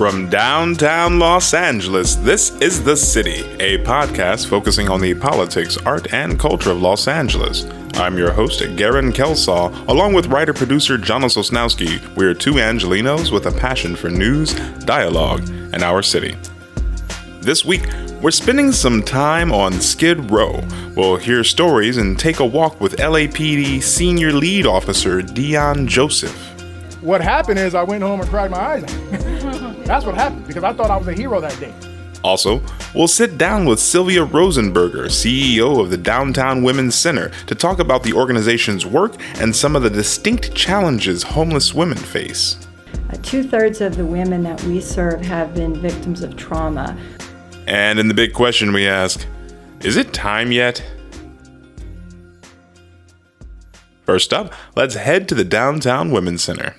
From downtown Los Angeles, this is The City, a podcast focusing on the politics, art, and culture of Los Angeles. I'm your host, Garen Kelsaw, along with writer producer Jonas Osnowski. We're two Angelinos with a passion for news, dialogue, and our city. This week, we're spending some time on Skid Row. We'll hear stories and take a walk with LAPD Senior Lead Officer Deon Joseph. What happened is I went home and cried my eyes out. That's what happened because I thought I was a hero that day. Also, we'll sit down with Sylvia Rosenberger, CEO of the Downtown Women's Center, to talk about the organization's work and some of the distinct challenges homeless women face. Uh, Two thirds of the women that we serve have been victims of trauma. And in the big question we ask, is it time yet? First up, let's head to the Downtown Women's Center.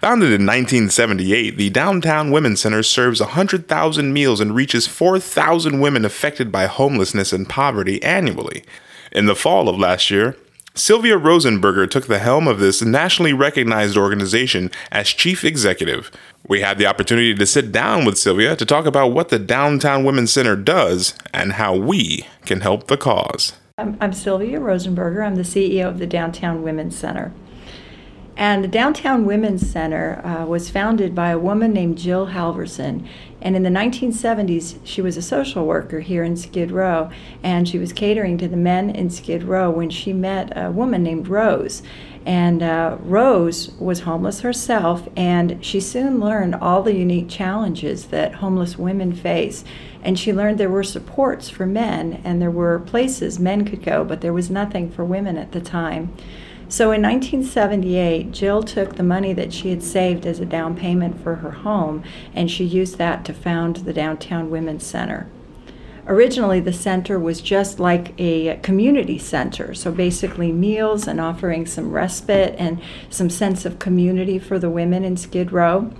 Founded in 1978, the Downtown Women's Center serves 100,000 meals and reaches 4,000 women affected by homelessness and poverty annually. In the fall of last year, Sylvia Rosenberger took the helm of this nationally recognized organization as chief executive. We had the opportunity to sit down with Sylvia to talk about what the Downtown Women's Center does and how we can help the cause. I'm, I'm Sylvia Rosenberger. I'm the CEO of the Downtown Women's Center. And the Downtown Women's Center uh, was founded by a woman named Jill Halverson. And in the 1970s, she was a social worker here in Skid Row, and she was catering to the men in Skid Row when she met a woman named Rose. And uh, Rose was homeless herself, and she soon learned all the unique challenges that homeless women face. And she learned there were supports for men, and there were places men could go, but there was nothing for women at the time. So in 1978, Jill took the money that she had saved as a down payment for her home and she used that to found the Downtown Women's Center. Originally, the center was just like a community center, so basically meals and offering some respite and some sense of community for the women in Skid Row.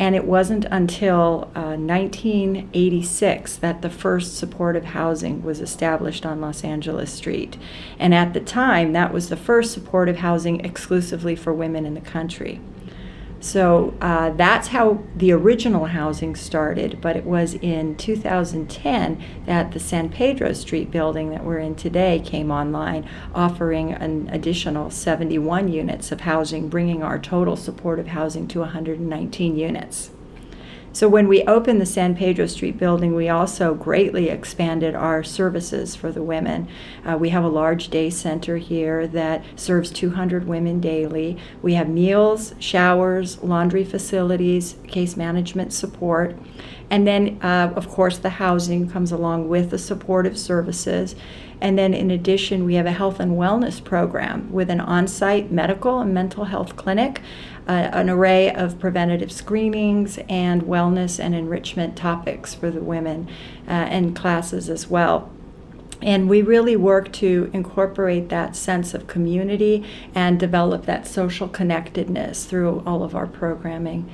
And it wasn't until uh, 1986 that the first supportive housing was established on Los Angeles Street. And at the time, that was the first supportive housing exclusively for women in the country. So uh, that's how the original housing started, but it was in 2010 that the San Pedro Street building that we're in today came online, offering an additional 71 units of housing, bringing our total supportive housing to 119 units. So when we opened the San Pedro Street building, we also greatly expanded our services for the women. Uh, we have a large day center here that serves 200 women daily. We have meals, showers, laundry facilities, case management support. And then, uh, of course, the housing comes along with the supportive services. And then, in addition, we have a health and wellness program with an on site medical and mental health clinic, uh, an array of preventative screenings, and wellness and enrichment topics for the women, uh, and classes as well. And we really work to incorporate that sense of community and develop that social connectedness through all of our programming.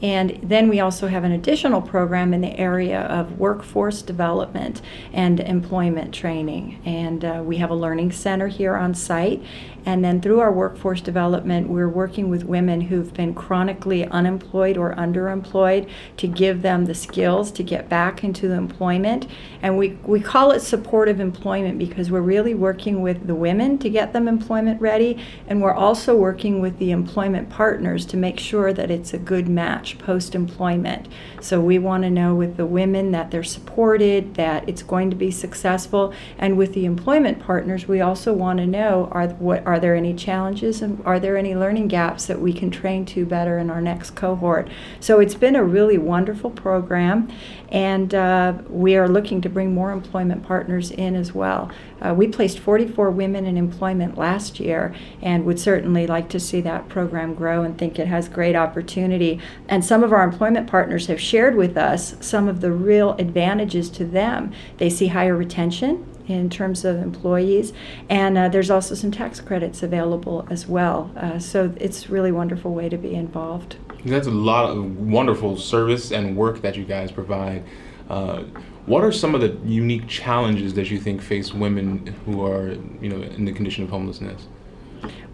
And then we also have an additional program in the area of workforce development and employment training. And uh, we have a learning center here on site. And then through our workforce development, we're working with women who've been chronically unemployed or underemployed to give them the skills to get back into employment. And we, we call it supportive employment because we're really working with the women to get them employment ready. And we're also working with the employment partners to make sure that it's a good match post employment. So we want to know with the women that they're supported, that it's going to be successful. And with the employment partners, we also want to know are, what, are there any challenges and are there any learning gaps that we can train to better in our next cohort? So it's been a really wonderful program. And uh, we are looking to bring more employment partners in as well. Uh, we placed 44 women in employment last year and would certainly like to see that program grow and think it has great opportunity. And some of our employment partners have shared with us some of the real advantages to them. They see higher retention in terms of employees, and uh, there's also some tax credits available as well. Uh, so it's really wonderful way to be involved. That's a lot of wonderful service and work that you guys provide. Uh, what are some of the unique challenges that you think face women who are, you know, in the condition of homelessness?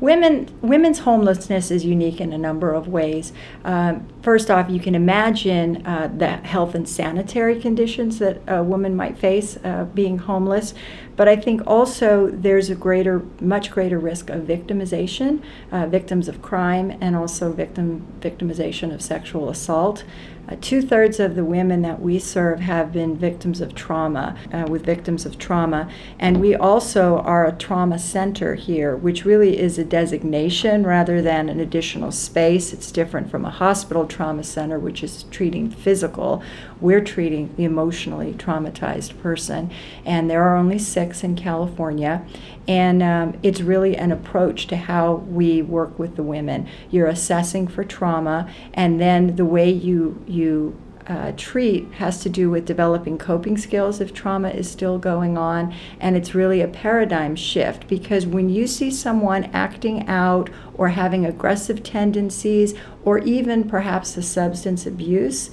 Women women's homelessness is unique in a number of ways. Um, first off, you can imagine uh, the health and sanitary conditions that a woman might face uh, being homeless. But I think also there's a greater, much greater risk of victimization, uh, victims of crime, and also victim victimization of sexual assault. Uh, Two thirds of the women that we serve have been victims of trauma, uh, with victims of trauma. And we also are a trauma center here, which really is a designation rather than an additional space. It's different from a hospital trauma center, which is treating physical. We're treating the emotionally traumatized person. And there are only six in California. And um, it's really an approach to how we work with the women. You're assessing for trauma, and then the way you you uh, treat has to do with developing coping skills if trauma is still going on. And it's really a paradigm shift because when you see someone acting out or having aggressive tendencies or even perhaps a substance abuse,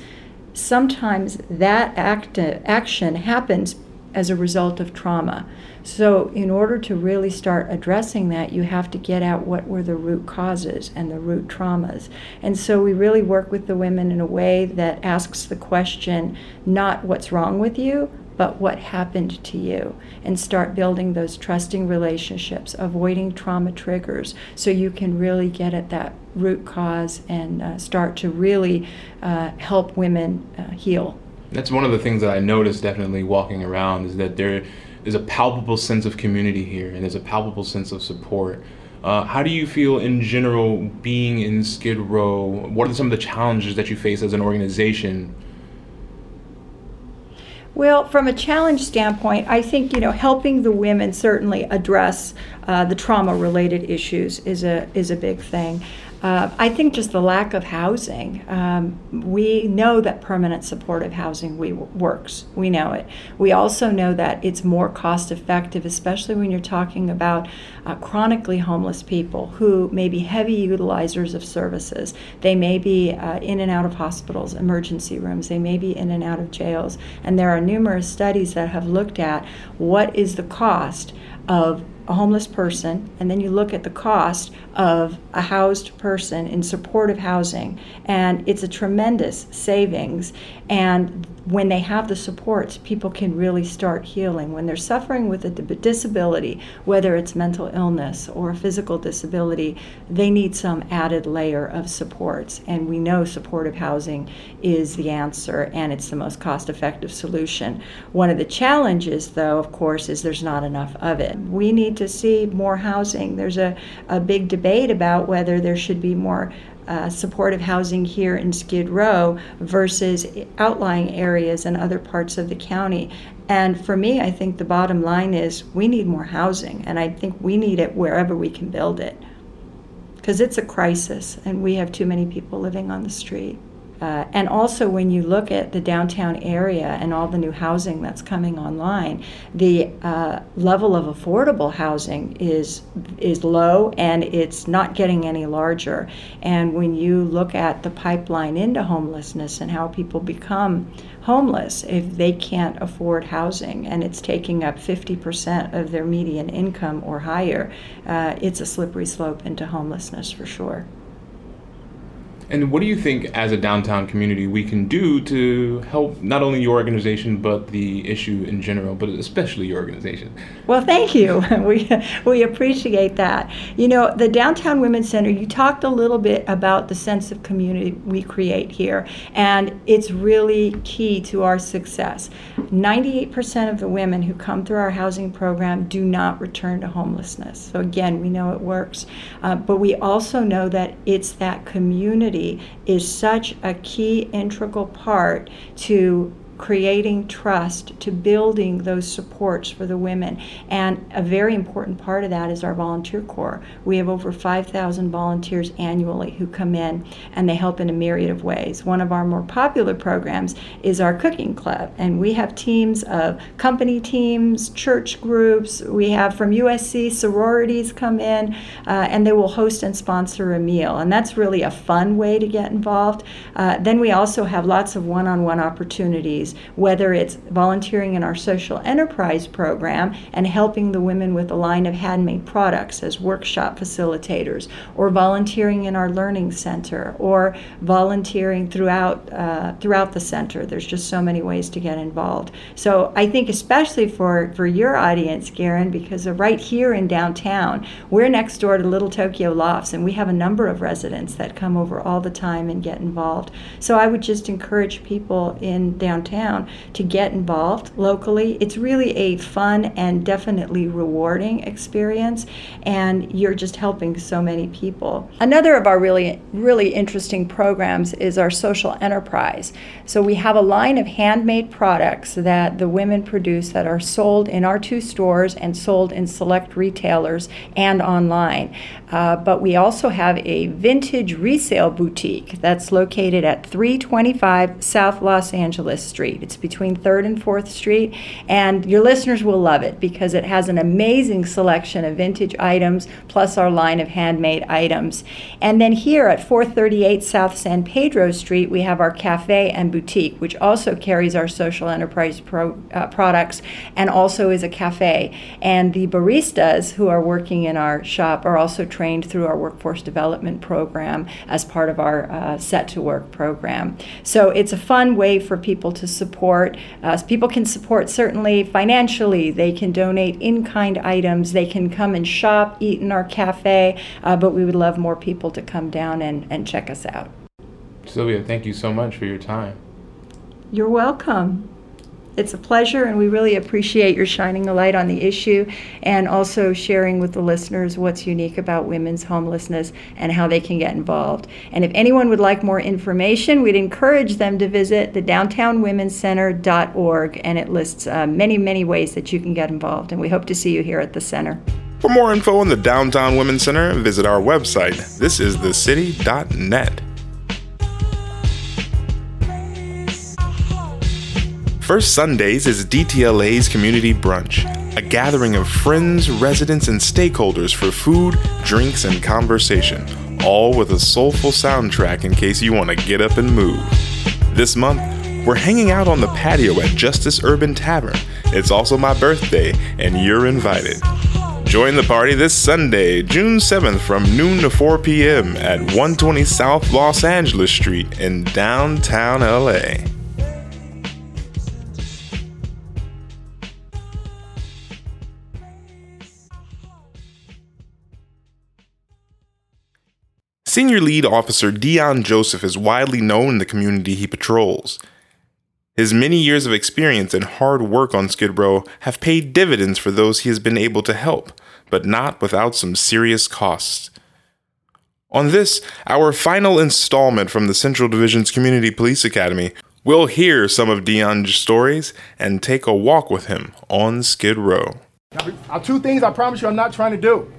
sometimes that act, action happens as a result of trauma. So, in order to really start addressing that, you have to get at what were the root causes and the root traumas. And so, we really work with the women in a way that asks the question not what's wrong with you, but what happened to you, and start building those trusting relationships, avoiding trauma triggers, so you can really get at that root cause and uh, start to really uh, help women uh, heal. That's one of the things that I noticed definitely walking around is that there is a palpable sense of community here and there's a palpable sense of support. Uh, how do you feel in general being in Skid Row? What are some of the challenges that you face as an organization? Well, from a challenge standpoint, I think you know helping the women certainly address uh, the trauma-related issues is a is a big thing. Uh, I think just the lack of housing. Um, we know that permanent supportive housing we, works. We know it. We also know that it's more cost effective, especially when you're talking about uh, chronically homeless people who may be heavy utilizers of services. They may be uh, in and out of hospitals, emergency rooms. They may be in and out of jails. And there are numerous studies that have looked at what is the cost of a homeless person, and then you look at the cost of a housed person in supportive housing, and it's a tremendous savings. And when they have the supports, people can really start healing. When they're suffering with a disability, whether it's mental illness or physical disability, they need some added layer of supports. And we know supportive housing is the answer and it's the most cost effective solution. One of the challenges, though, of course, is there's not enough of it. We need to see more housing. There's a, a big debate about whether there should be more uh, supportive housing here in Skid Row versus outlying areas and other parts of the county. And for me, I think the bottom line is we need more housing, and I think we need it wherever we can build it. Because it's a crisis, and we have too many people living on the street. Uh, and also, when you look at the downtown area and all the new housing that's coming online, the uh, level of affordable housing is is low, and it's not getting any larger. And when you look at the pipeline into homelessness and how people become homeless if they can't afford housing, and it's taking up 50% of their median income or higher, uh, it's a slippery slope into homelessness for sure. And what do you think, as a downtown community, we can do to help not only your organization but the issue in general, but especially your organization? Well, thank you. We we appreciate that. You know, the Downtown Women's Center. You talked a little bit about the sense of community we create here, and it's really key to our success. Ninety-eight percent of the women who come through our housing program do not return to homelessness. So again, we know it works, uh, but we also know that it's that community is such a key integral part to creating trust, to building those supports for the women. And a very important part of that is our volunteer corps. We have over 5,000 volunteers annually who come in and they help in a myriad of ways. One of our more popular programs is our cooking club, and we have teams of company teams, church groups. We have from USC sororities come in, uh, and they will host and sponsor a meal. And that's really a fun way to get involved. Uh, then we also have lots of one on one opportunities whether it's volunteering in our social enterprise program and helping the women with a line of handmade products as workshop facilitators, or volunteering in our learning center, or volunteering throughout uh, throughout the center. There's just so many ways to get involved. So I think especially for for your audience, Garen, because right here in downtown, we're next door to Little Tokyo Lofts, and we have a number of residents that come over all the time and get involved. So I would just encourage people in downtown to get involved locally. It's really a fun and definitely rewarding experience, and you're just helping so many people. Another of our really, really interesting programs is our social enterprise. So we have a line of handmade products that the women produce that are sold in our two stores and sold in select retailers and online. Uh, but we also have a vintage resale boutique that's located at 325 South Los Angeles Street. It's between 3rd and 4th Street, and your listeners will love it because it has an amazing selection of vintage items plus our line of handmade items. And then here at 438 South San Pedro Street, we have our cafe and boutique, which also carries our social enterprise pro, uh, products and also is a cafe. And the baristas who are working in our shop are also trained through our workforce development program as part of our uh, Set to Work program. So it's a fun way for people to support. Uh, people can support certainly financially, they can donate in kind items, they can come and shop, eat in our cafe, uh, but we would love more people to come down and, and check us out. Sylvia, thank you so much for your time. You're welcome. It's a pleasure, and we really appreciate your shining a light on the issue and also sharing with the listeners what's unique about women's homelessness and how they can get involved. And if anyone would like more information, we'd encourage them to visit the downtownwomencenter.org, and it lists uh, many, many ways that you can get involved. And we hope to see you here at the center. For more info on the Downtown Women's Center, visit our website. This First Sundays is DTLA's Community Brunch, a gathering of friends, residents, and stakeholders for food, drinks, and conversation, all with a soulful soundtrack in case you want to get up and move. This month, we're hanging out on the patio at Justice Urban Tavern. It's also my birthday, and you're invited. Join the party this Sunday, June 7th from noon to 4 p.m. at 120 South Los Angeles Street in downtown LA. Senior Lead Officer Deon Joseph is widely known in the community he patrols. His many years of experience and hard work on Skid Row have paid dividends for those he has been able to help, but not without some serious costs. On this, our final installment from the Central Division's Community Police Academy, we'll hear some of Deon's stories and take a walk with him on Skid Row. Now, two things I promise you I'm not trying to do.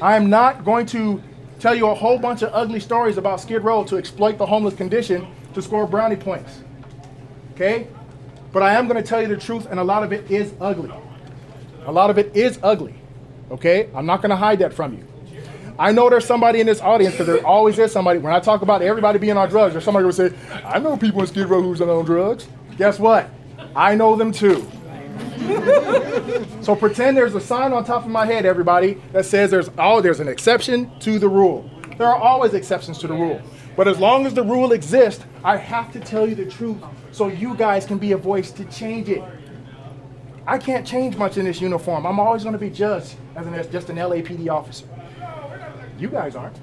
I am not going to tell you a whole bunch of ugly stories about Skid Row to exploit the homeless condition to score brownie points. Okay? But I am going to tell you the truth, and a lot of it is ugly. A lot of it is ugly. Okay? I'm not going to hide that from you. I know there's somebody in this audience because there always is somebody. When I talk about everybody being on drugs, there's somebody who will say, I know people in Skid Row who's on drugs. Guess what? I know them too. so pretend there's a sign on top of my head, everybody, that says there's oh, there's an exception to the rule. There are always exceptions to the rule. But as long as the rule exists, I have to tell you the truth so you guys can be a voice to change it. I can't change much in this uniform. I'm always going to be judged as, an, just an LAPD officer. You guys aren't.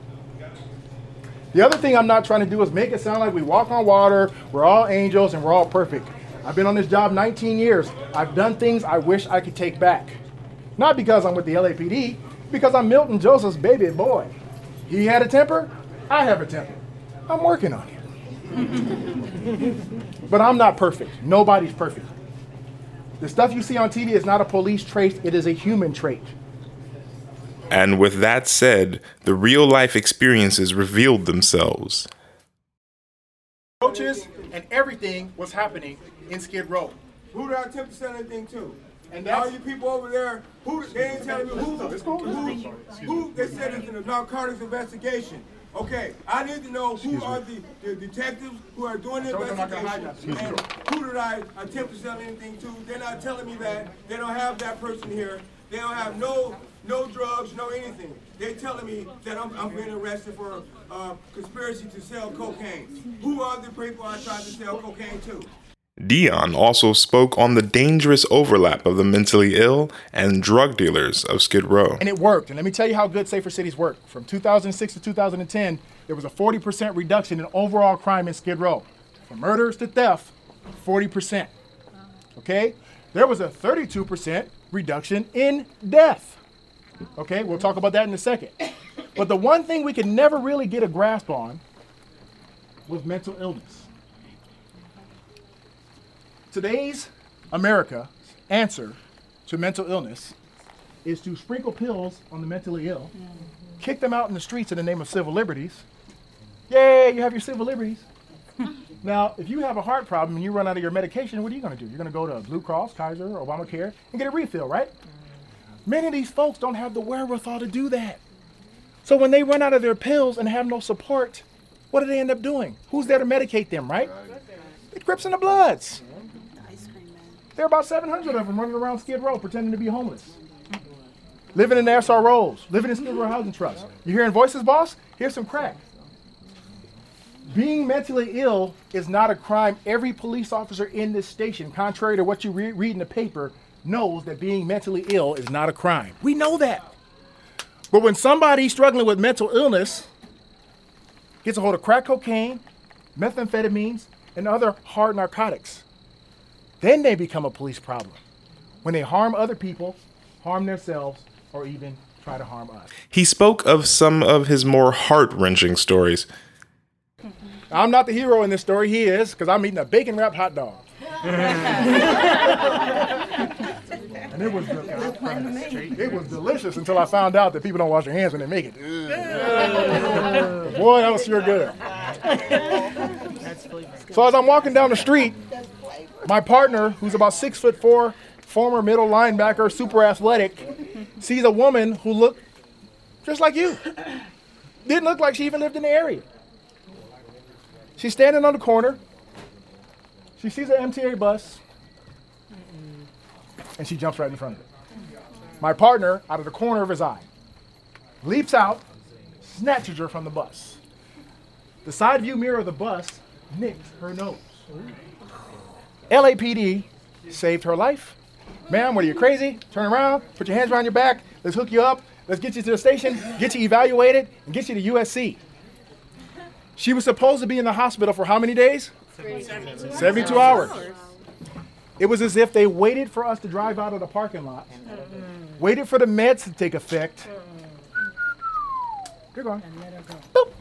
The other thing I'm not trying to do is make it sound like we walk on water, we're all angels, and we're all perfect. I've been on this job 19 years. I've done things I wish I could take back. Not because I'm with the LAPD, because I'm Milton Joseph's baby boy. He had a temper, I have a temper. I'm working on it. but I'm not perfect. Nobody's perfect. The stuff you see on TV is not a police trait, it is a human trait. And with that said, the real life experiences revealed themselves. Coaches and everything was happening in Skid Row. Who did I attempt to send anything to? And all you people over there, who they ain't telling me who, who, who they said it's a narcotics investigation. Okay, I need to know who are the, the detectives who are doing the told them I could hide investigation and who did I attempt to sell anything to? They're not telling me that. They don't have that person here. They don't have no no drugs, no anything. They're telling me that I'm, I'm being arrested for uh, conspiracy to sell cocaine. Who are the people I tried to sell cocaine to? Deon also spoke on the dangerous overlap of the mentally ill and drug dealers of Skid Row. And it worked. And let me tell you how good Safer Cities worked. From 2006 to 2010, there was a 40% reduction in overall crime in Skid Row. From murders to theft, 40%. Okay? There was a 32% reduction in death. Okay? We'll talk about that in a second. But the one thing we could never really get a grasp on was mental illness. Today's America answer to mental illness is to sprinkle pills on the mentally ill, kick them out in the streets in the name of civil liberties. Yay, you have your civil liberties. now, if you have a heart problem and you run out of your medication, what are you going to do? You're going to go to Blue Cross, Kaiser, Obamacare, and get a refill, right? Many of these folks don't have the wherewithal to do that. So when they run out of their pills and have no support, what do they end up doing? Who's there to medicate them, right? The Crips and the Bloods. There are about 700 of them running around Skid Row pretending to be homeless. Living in the SROs, living in Skid Row housing trusts. You hearing voices, boss? Here's some crack. Being mentally ill is not a crime. Every police officer in this station, contrary to what you re- read in the paper, knows that being mentally ill is not a crime. We know that. But when somebody struggling with mental illness gets a hold of crack cocaine, methamphetamines, and other hard narcotics, then they become a police problem. When they harm other people, harm themselves, or even try to harm us. He spoke of some of his more heart wrenching stories. I'm not the hero in this story. He is, because I'm eating a bacon wrapped hot dog. and it was, it was delicious until I found out that people don't wash their hands when they make it. Boy, that was sure good. So as I'm walking down the street, my partner, who's about six foot four, former middle linebacker, super athletic, sees a woman who looked just like you. Didn't look like she even lived in the area. She's standing on the corner. She sees an MTA bus, and she jumps right in front of it. My partner, out of the corner of his eye, leaps out, snatches her from the bus. The side view mirror of the bus nicked her nose. LAPD saved her life. Ma'am, what are you crazy? Turn around, put your hands around your back, let's hook you up, let's get you to the station, get you evaluated, and get you to USC. She was supposed to be in the hospital for how many days? 72 hours. It was as if they waited for us to drive out of the parking lot, waited for the meds to take effect. You're going. Boop.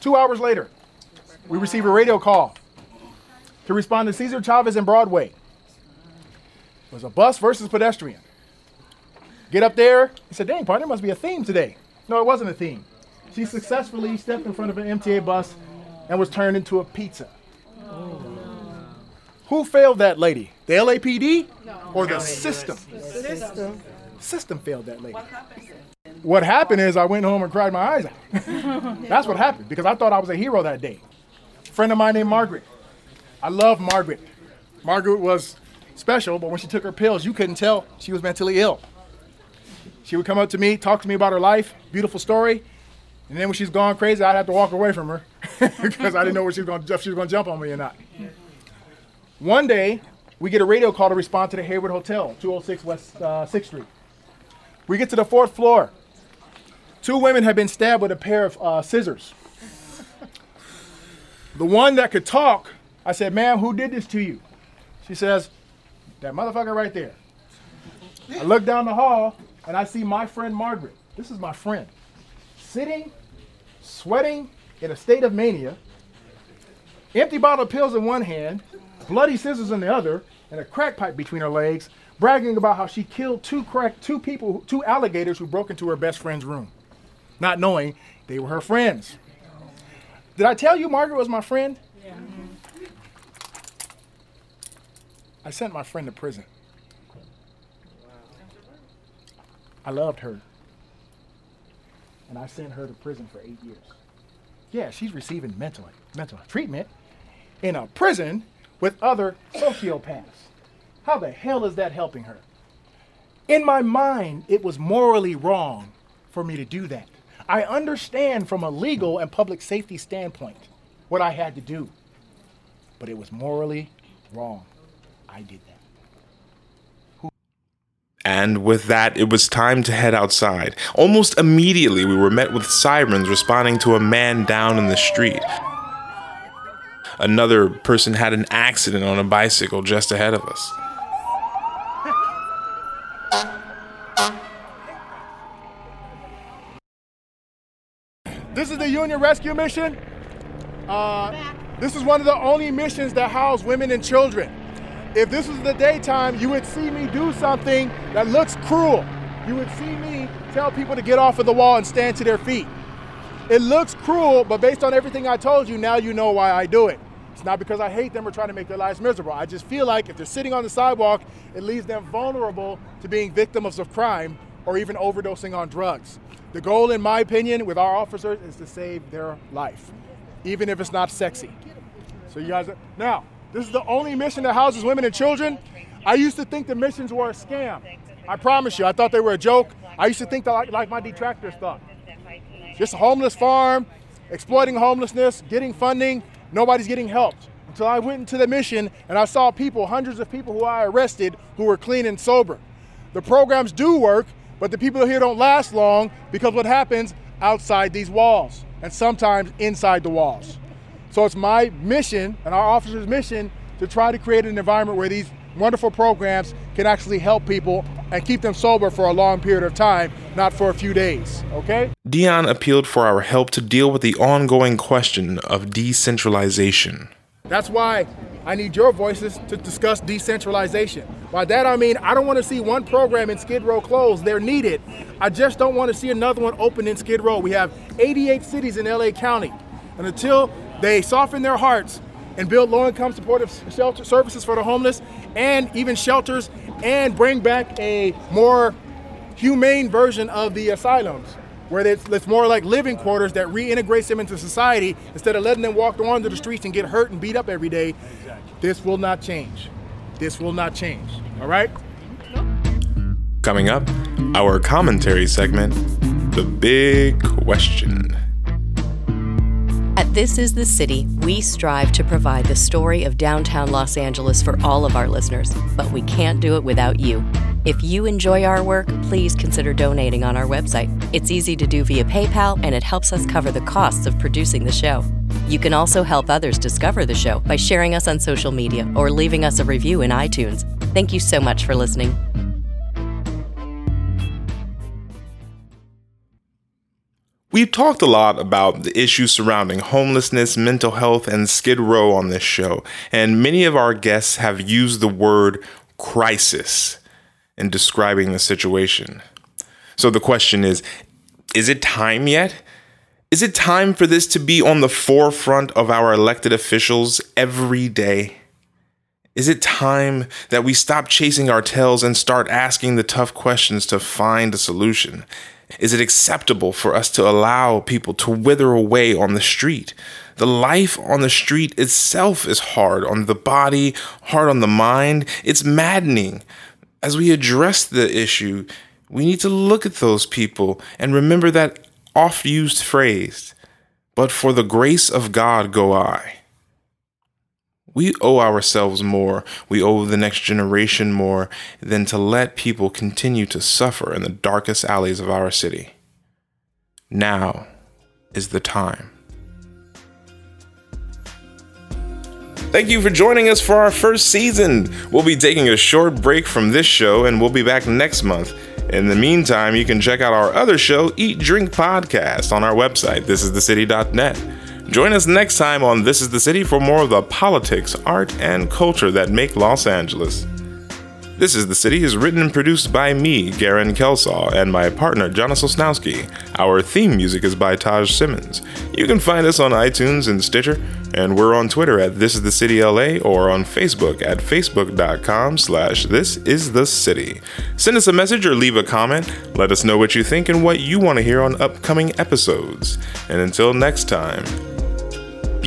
Two hours later, we receive a radio call to respond to Cesar Chavez and Broadway. It was a bus versus pedestrian. Get up there. He said, dang, partner, must be a theme today. No, it wasn't a theme. She successfully stepped in front of an MTA bus and was turned into a pizza. Who failed that lady? The LAPD or the system? System. System failed that lady. What happened is I went home and cried my eyes out. That's what happened because I thought I was a hero that day. A friend of mine named Margaret. I love Margaret. Margaret was special, but when she took her pills, you couldn't tell she was mentally ill. She would come up to me, talk to me about her life, beautiful story, and then when she's gone crazy, I'd have to walk away from her because I didn't know where she was going, if she was going to jump on me or not. One day, we get a radio call to respond to the Hayward Hotel, 206 West uh, 6th Street. We get to the fourth floor. Two women have been stabbed with a pair of uh, scissors. The one that could talk, I said, ma'am, who did this to you? She says, that motherfucker right there. I look down the hall and I see my friend Margaret. This is my friend. Sitting, sweating in a state of mania, empty bottle of pills in one hand, bloody scissors in the other, and a crack pipe between her legs, bragging about how she killed two crack two people, two alligators who broke into her best friend's room, not knowing they were her friends. Did I tell you Margaret was my friend? Yeah. I sent my friend to prison. I loved her. And I sent her to prison for eight years. Yeah, she's receiving mental mental treatment in a prison with other sociopaths. How the hell is that helping her? In my mind, it was morally wrong for me to do that. I understand from a legal and public safety standpoint what I had to do, but it was morally wrong. I did that. And with that, it was time to head outside. Almost immediately, we were met with sirens responding to a man down in the street. Another person had an accident on a bicycle just ahead of us. This is the Union Rescue Mission. Uh, this is one of the only missions that house women and children. If this was the daytime, you would see me do something that looks cruel. You would see me tell people to get off of the wall and stand to their feet. It looks cruel, but based on everything I told you, now you know why I do it. It's not because I hate them or trying to make their lives miserable. I just feel like if they're sitting on the sidewalk, it leaves them vulnerable to being victims of crime or even overdosing on drugs. The goal, in my opinion, with our officers is to save their life, even if it's not sexy. So you guys, now, this is the only mission that houses women and children. I used to think the missions were a scam. I promise you, I thought they were a joke. I used to think that like my detractors thought. Just a homeless farm, exploiting homelessness, getting funding, nobody's getting helped. Until I went into the mission and I saw people, hundreds of people who I arrested who were clean and sober. The programs do work, but the people here don't last long because what happens outside these walls and sometimes inside the walls. So it's my mission and our officers' mission to try to create an environment where these wonderful programs can actually help people and keep them sober for a long period of time, not for a few days. Okay? Deon appealed for our help to deal with the ongoing question of decentralization. That's why I need your voices to discuss decentralization. By that I mean I don't want to see one program in Skid Row closed. They're needed. I just don't want to see another one open in Skid Row. We have 88 cities in LA County. And until they soften their hearts and build low-income supportive shelter services for the homeless and even shelters and bring back a more humane version of the asylums where it's, it's more like living quarters that reintegrates them into society instead of letting them walk onto the streets and get hurt and beat up every day. This will not change. This will not change. All right? Coming up, our commentary segment The Big Question. At This Is the City, we strive to provide the story of downtown Los Angeles for all of our listeners, but we can't do it without you. If you enjoy our work, please consider donating on our website. It's easy to do via PayPal, and it helps us cover the costs of producing the show. You can also help others discover the show by sharing us on social media or leaving us a review in iTunes. Thank you so much for listening. We've talked a lot about the issues surrounding homelessness, mental health, and Skid Row on this show, and many of our guests have used the word crisis in describing the situation. So the question is is it time yet? Is it time for this to be on the forefront of our elected officials every day? Is it time that we stop chasing our tails and start asking the tough questions to find a solution? Is it acceptable for us to allow people to wither away on the street? The life on the street itself is hard on the body, hard on the mind. It's maddening. As we address the issue, we need to look at those people and remember that oft used phrase, but for the grace of God go I. We owe ourselves more, we owe the next generation more than to let people continue to suffer in the darkest alleys of our city. Now is the time. Thank you for joining us for our first season. We'll be taking a short break from this show and we'll be back next month. In the meantime, you can check out our other show, Eat Drink Podcast, on our website, thisisthecity.net. Join us next time on This is the City for more of the politics, art, and culture that make Los Angeles. This is the City is written and produced by me, Garen Kelsaw, and my partner, Jonas Osnowski. Our theme music is by Taj Simmons. You can find us on iTunes and Stitcher, and we're on Twitter at This Is The City LA or on Facebook at facebook.com slash This Is The City. Send us a message or leave a comment. Let us know what you think and what you want to hear on upcoming episodes. And until next time,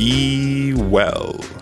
be well.